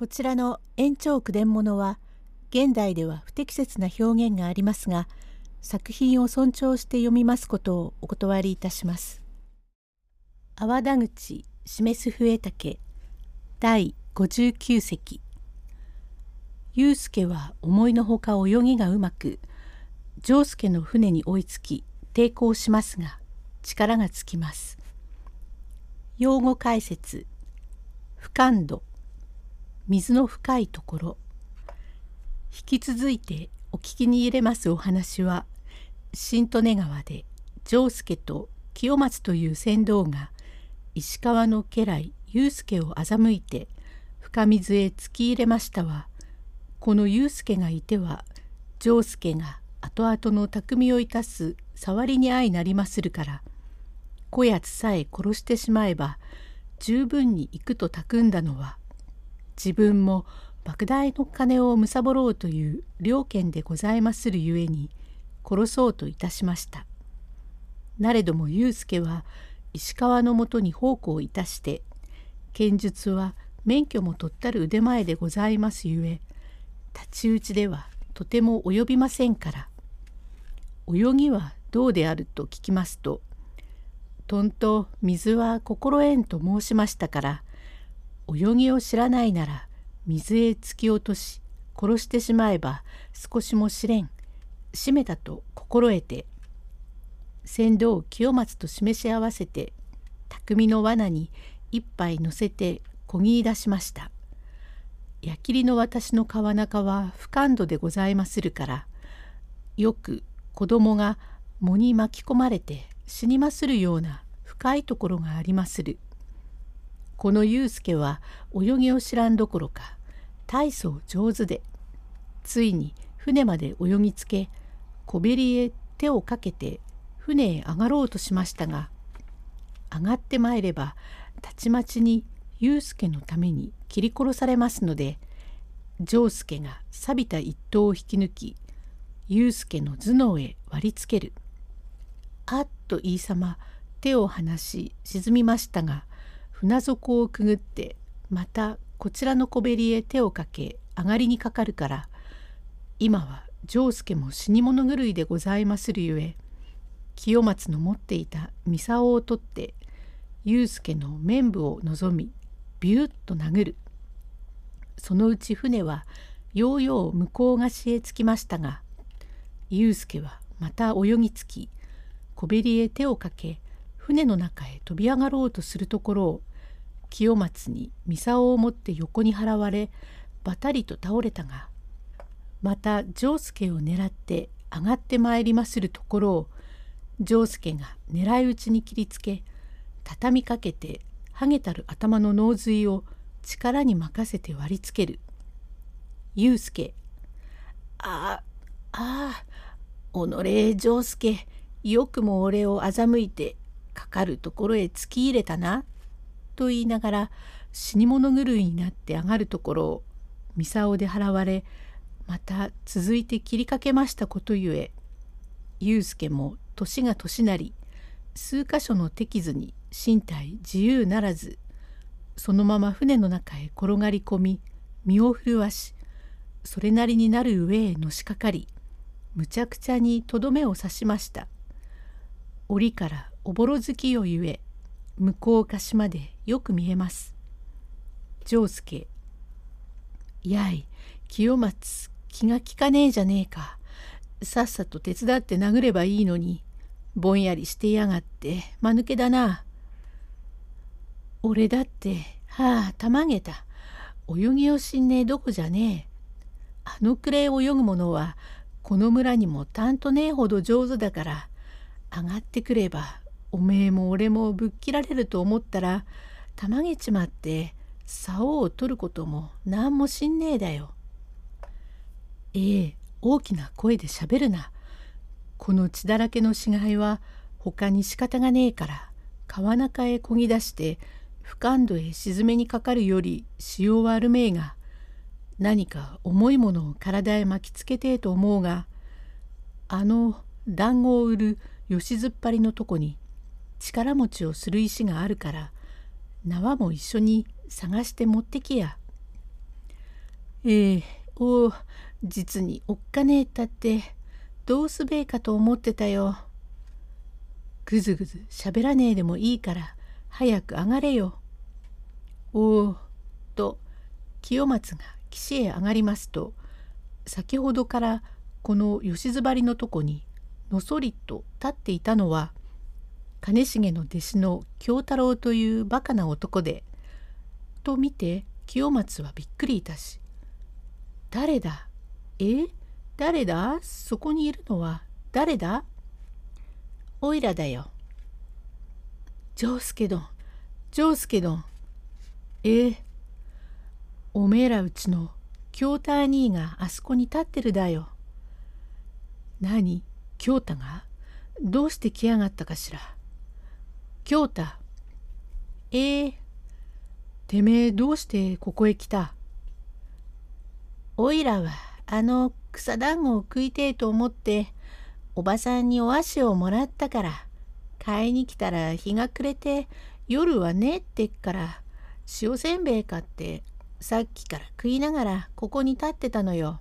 こちらの延長句伝物は現代では不適切な表現がありますが作品を尊重して読みますことをお断りいたします。阿波田口示す笛竹第59席祐介は思いのほか泳ぎがうまく丈介の船に追いつき抵抗しますが力がつきます。用語解説不感度水の深いところ。引き続いてお聞きに入れますお話は新利根川で丈介と清松という船頭が石川の家来祐介を欺いて深水へ突き入れましたはこの祐介がいては丈介が後々の匠をいたす触りに相なりまするからこやつさえ殺してしまえば十分に行くと匠んだのは自分も莫大の金を貪ろうという良犬でございまするゆえに殺そうといたしました。なれども祐介は石川のもとに奉公いたして剣術は免許も取ったる腕前でございますゆえ太刀打ちではとても及びませんから泳ぎはどうであると聞きますと「とんと水は心得ん」と申しましたから泳ぎを知らないなら水へ突き落とし殺してしまえば少しも知れん閉めたと心得て船頭清松と示し合わせて匠の罠に一杯乗せてこぎ出しました。矢切の私の川中は不感度でございまするからよく子供が藻に巻き込まれて死にまするような深いところがありまする。この祐介は泳ぎを知らんどころか大層上手でついに船まで泳ぎつけ小べりへ手をかけて船へ上がろうとしましたが上がってまいればたちまちに祐介のために切り殺されますので丈介が錆びた一刀を引き抜き祐介の頭脳へ割りつける。あっと言いさま手を離し沈みましたが船底をくぐってまたこちらの小べりへ手をかけ上がりにかかるから今は丈介も死に物狂いでございまするゆえ清松の持っていた三竿を取って祐介の面部を望みビューッと殴る。そのうち船はようよう向こう岸へ着きましたが祐介はまた泳ぎつき小べりへ手をかけ船の中へ飛び上がろうとするところを清松に三竿を持って横に払わればたりと倒れたがまた丈介を狙って上がってまいりまするところを丈介が狙い撃ちに切りつけ畳みかけてはげたる頭の脳髄を力に任せて割りつける。祐介あああ己丈介よくも俺を欺いてかかるところへ突き入れたな」と言いながら死に物狂いになって上がるところを三竿で払われまた続いて切りかけましたことゆえ祐介も年が年なり数箇所の手傷に身体自由ならずそのまま船の中へ転がり込み身を震わしそれなりになる上へのしかかりむちゃくちゃにとどめを刺しました。檻からおぼろ月よゆえ向こう岸までよく見えます。丈介。やい清松気が利かねえじゃねえか。さっさと手伝って殴ればいいのに。ぼんやりしてやがって間抜けだな。俺だってはあたまげた。泳ぎをしんねえどこじゃねえ。あのくれ泳ぐ者はこの村にもたんとねえほど上手だから上がってくればおめえも俺もぶっ切られると思ったらたまげちまって竿を取ることも何もしんねえだよ。ええ大きな声でしゃべるな。この血だらけの死骸は他に仕方がねえから川中へこぎ出して不感度へ沈めにかかるより潮は悪めえが何か重いものを体へ巻きつけてえと思うがあの団子を売る吉ずっぱりのとこに力持ちをする石があるから縄も一緒に探して持ってきや。ええおお実におっかねえったってどうすべえかと思ってたよ。ぐずぐずしゃべらねえでもいいから早く上がれよ。おおと清松が岸へ上がりますと先ほどからこの吉津張りのとこにのそりと立っていたのは兼重の弟子の京太郎というバカな男でと見て清松はびっくりいたし「誰だ？え？誰だ？そこにいるのは誰だ?」「おいらだよ」「丈介どん丈介どんええ？おめえらうちの京太兄があそこに立ってるだよ。何？京太が？どうして来やがったかしら？京太。えー、てめえどうしてここへ来た？おいらはあの草団子を食いてえと思っておばさんにお足をもらったから買いに来たら日が暮れて夜はねえってっから塩せんべい買ってさっきから食いながらここに立ってたのよ。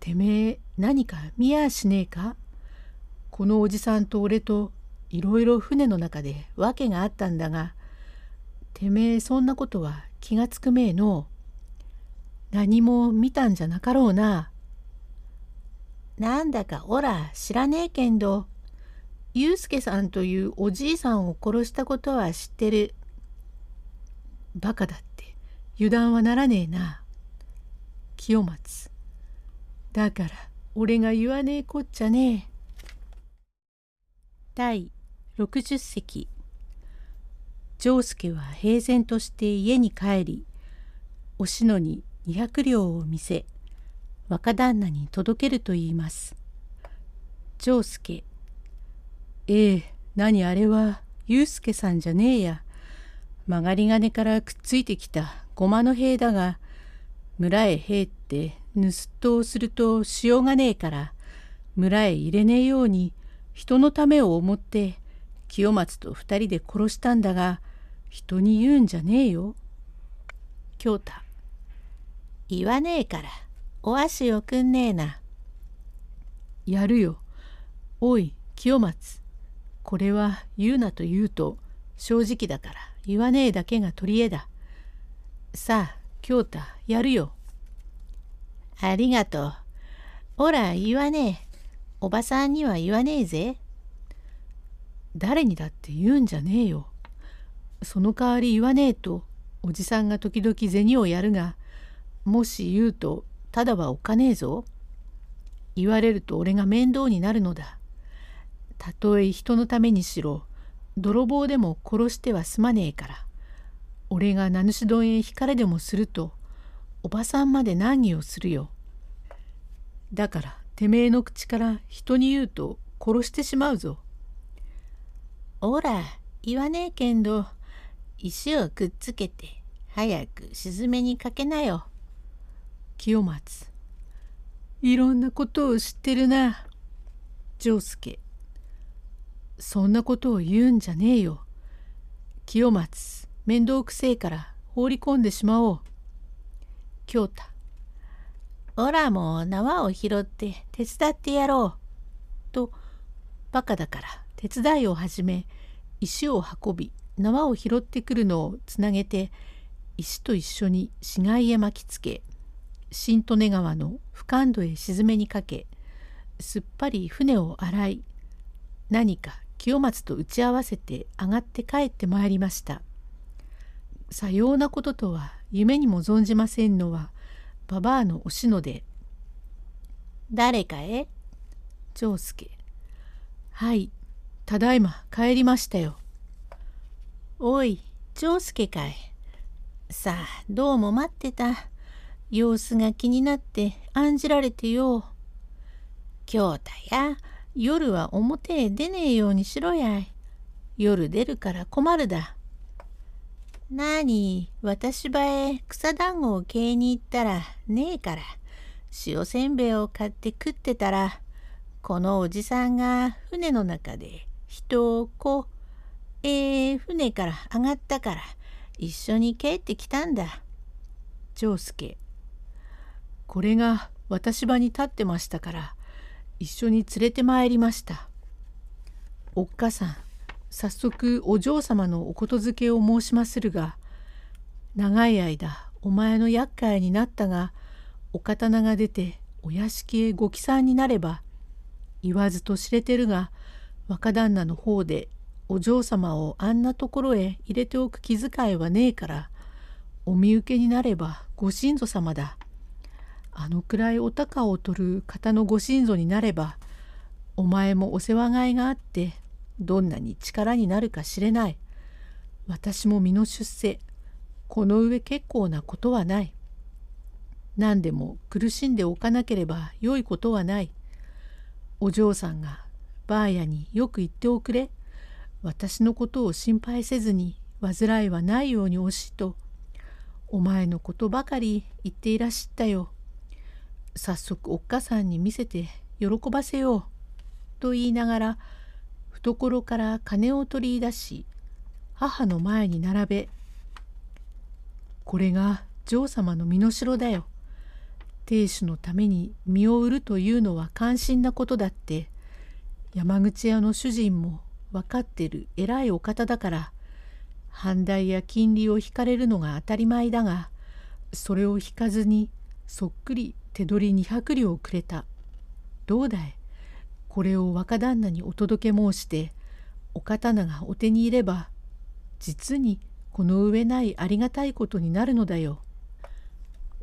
てめえ何か見やしねえか？このおじさんと俺といろいろ船の中で訳があったんだがてめえそんなことは気がつくめえの何も見たんじゃなかろうな。なんだかおら知らねえけんどゆうすけさんというおじいさんを殺したことは知ってる。バカだって油断はならねえな。清松。だから俺が言わねえこっちゃねえ。第60席丈介は平然として家に帰りおしのに200両を見せ若旦那に届けると言います。丈介ええ何あれは祐介さんじゃねえや。曲がり金からくっついてきたごまの塀だが村へ入って盗っ人をするとしようがねえから村へ入れねえように人のためを思って清松と二人で殺したんだが人に言うんじゃねえよ。京太言わねえからお足をくんねえな。やるよ。おい清松これは言うなと言うと正直だから言わねえだけが取り柄だ。さあ京太やるよ。ありがとう。おら言わねえ。おばさんには言わねえぜ。誰にだって言うんじゃねえよ。その代わり言わねえとおじさんが時々銭をやるがもし言うとただはおかねえぞ。言われると俺が面倒になるのだ。たとえ人のためにしろ泥棒でも殺してはすまねえから俺が名主丼へ引かれでもするとおばさんまで難儀をするよ。だからてめえの口から人に言うと殺してしまうぞ。おら言わねえけんど石をくっつけて早く沈めにかけなよ。清松いろんなことを知ってるな。丈介そんなことを言うんじゃねえよ。清松面倒くせえから放り込んでしまおう。京太。おらも縄を拾って手伝ってやろう。と、バカだから手伝いを始め、石を運び、縄を拾ってくるのをつなげて、石と一緒に死骸へ巻きつけ、新利根川の深度へ沈めにかけ、すっぱり船を洗い、何か清松と打ち合わせて上がって帰ってまいりました。さようなこととは夢にも存じませんのはババアのおしので「誰かへ?」長介「はいただいま帰りましたよ」「おい長介かい。さあどうも待ってた。様子が気になって案じられてよ。京太や。夜は表へ出ねえようにしろやい。夜出るから困るだ。なに、私ばへ草団子を買いに行ったらねえから、塩せんべいを買って食ってたら、このおじさんが船の中で人をこ、えー、船から上がったから一緒に帰ってきたんだ。長介、これが私場に立ってましたから一緒に連れてまいりました。おっかさん早速お嬢様のおことづけを申しまするが長い間お前の厄介になったがお刀が出てお屋敷へご帰参になれば言わずと知れてるが若旦那の方でお嬢様をあんなところへ入れておく気遣いはねえからお見受けになればご親祖様だ。あのくらいお高を取る方のご親祖になればお前もお世話がいがあってどんなに力になるかしれない。私も身の出世この上結構なことはない。何でも苦しんでおかなければよいことはない。お嬢さんがばあやによく言っておくれ。私のことを心配せずに煩いはないようにおしと。お前のことばかり言っていらっしゃったよ。早速おっかさんに見せて喜ばせよう。と言いながら懐から金を取り出し母の前に並べ「これが嬢様の身代だよ。亭主のために身を売るというのは関心なことだって山口屋の主人も分かってる偉いお方だから反対や金利を引かれるのが当たり前だがそれを引かずにそっくり手取り200両くれた。どうだい?これを若旦那にお届け申してお刀がお手に入れば実にこの上ないありがたいことになるのだよ。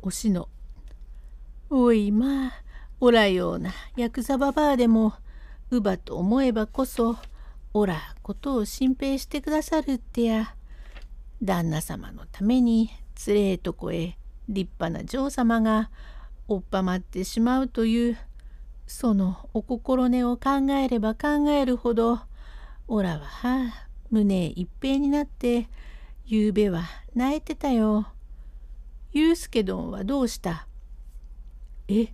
おしの。おいまあおらようなヤクザババアでも乳母と思えばこそおらことを心配してくださるってや。旦那様のためにつれえとこへ立派な嬢様がおっぱまってしまうというそのお心根を考えれば考えるほどおらはは胸いっぺいになってゆうべは泣いてたよ。ゆうすけどんはどうした？え？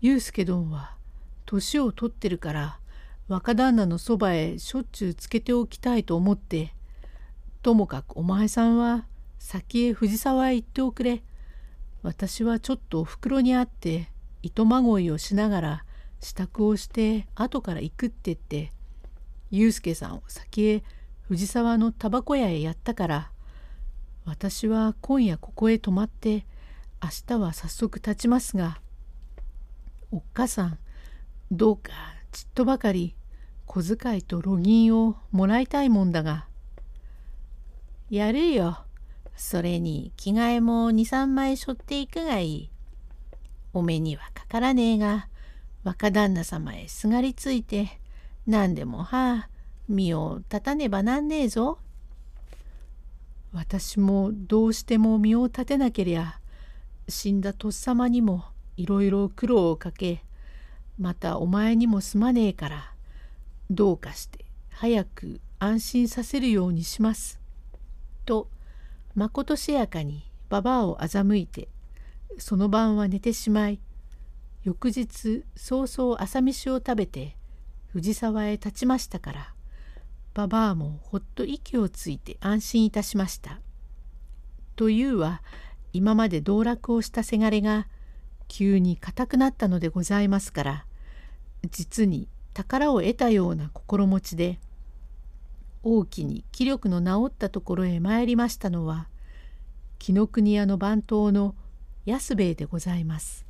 ゆうすけどんは年を取ってるから若旦那のそばへしょっちゅうつけておきたいと思ってともかくお前さんは先へ藤沢へ行っておくれ。私はちょっとおふくろに会って糸まごいをしながら支度をして後から行くって言って祐介さんを先へ藤沢のタバコ屋へやったから私は今夜ここへ泊まって明日は早速立ちますがおっかさんどうかちっとばかり小遣いと路銀をもらいたいもんだが。やるよ。それに着替えも23枚背負っていくがいい。お目にはかからねえが。若旦那様へすがりついて。何でもはあ身を立たねばなんねえぞ。私もどうしても身を立てなけりゃ。死んだとっさまにもいろいろ苦労をかけまたお前にもすまねえからどうかして早く安心させるようにします。とまことしやかにばばあを欺いてその晩は寝てしまい翌日早々朝飯を食べて藤沢へ立ちましたからばばあもほっと息をついて安心いたしました。というは今まで道楽をしたせがれが急に硬くなったのでございますから実に宝を得たような心持ちで大きに気力の治ったところへ参りましたのは紀ノ国屋の番頭の安兵衛でございます。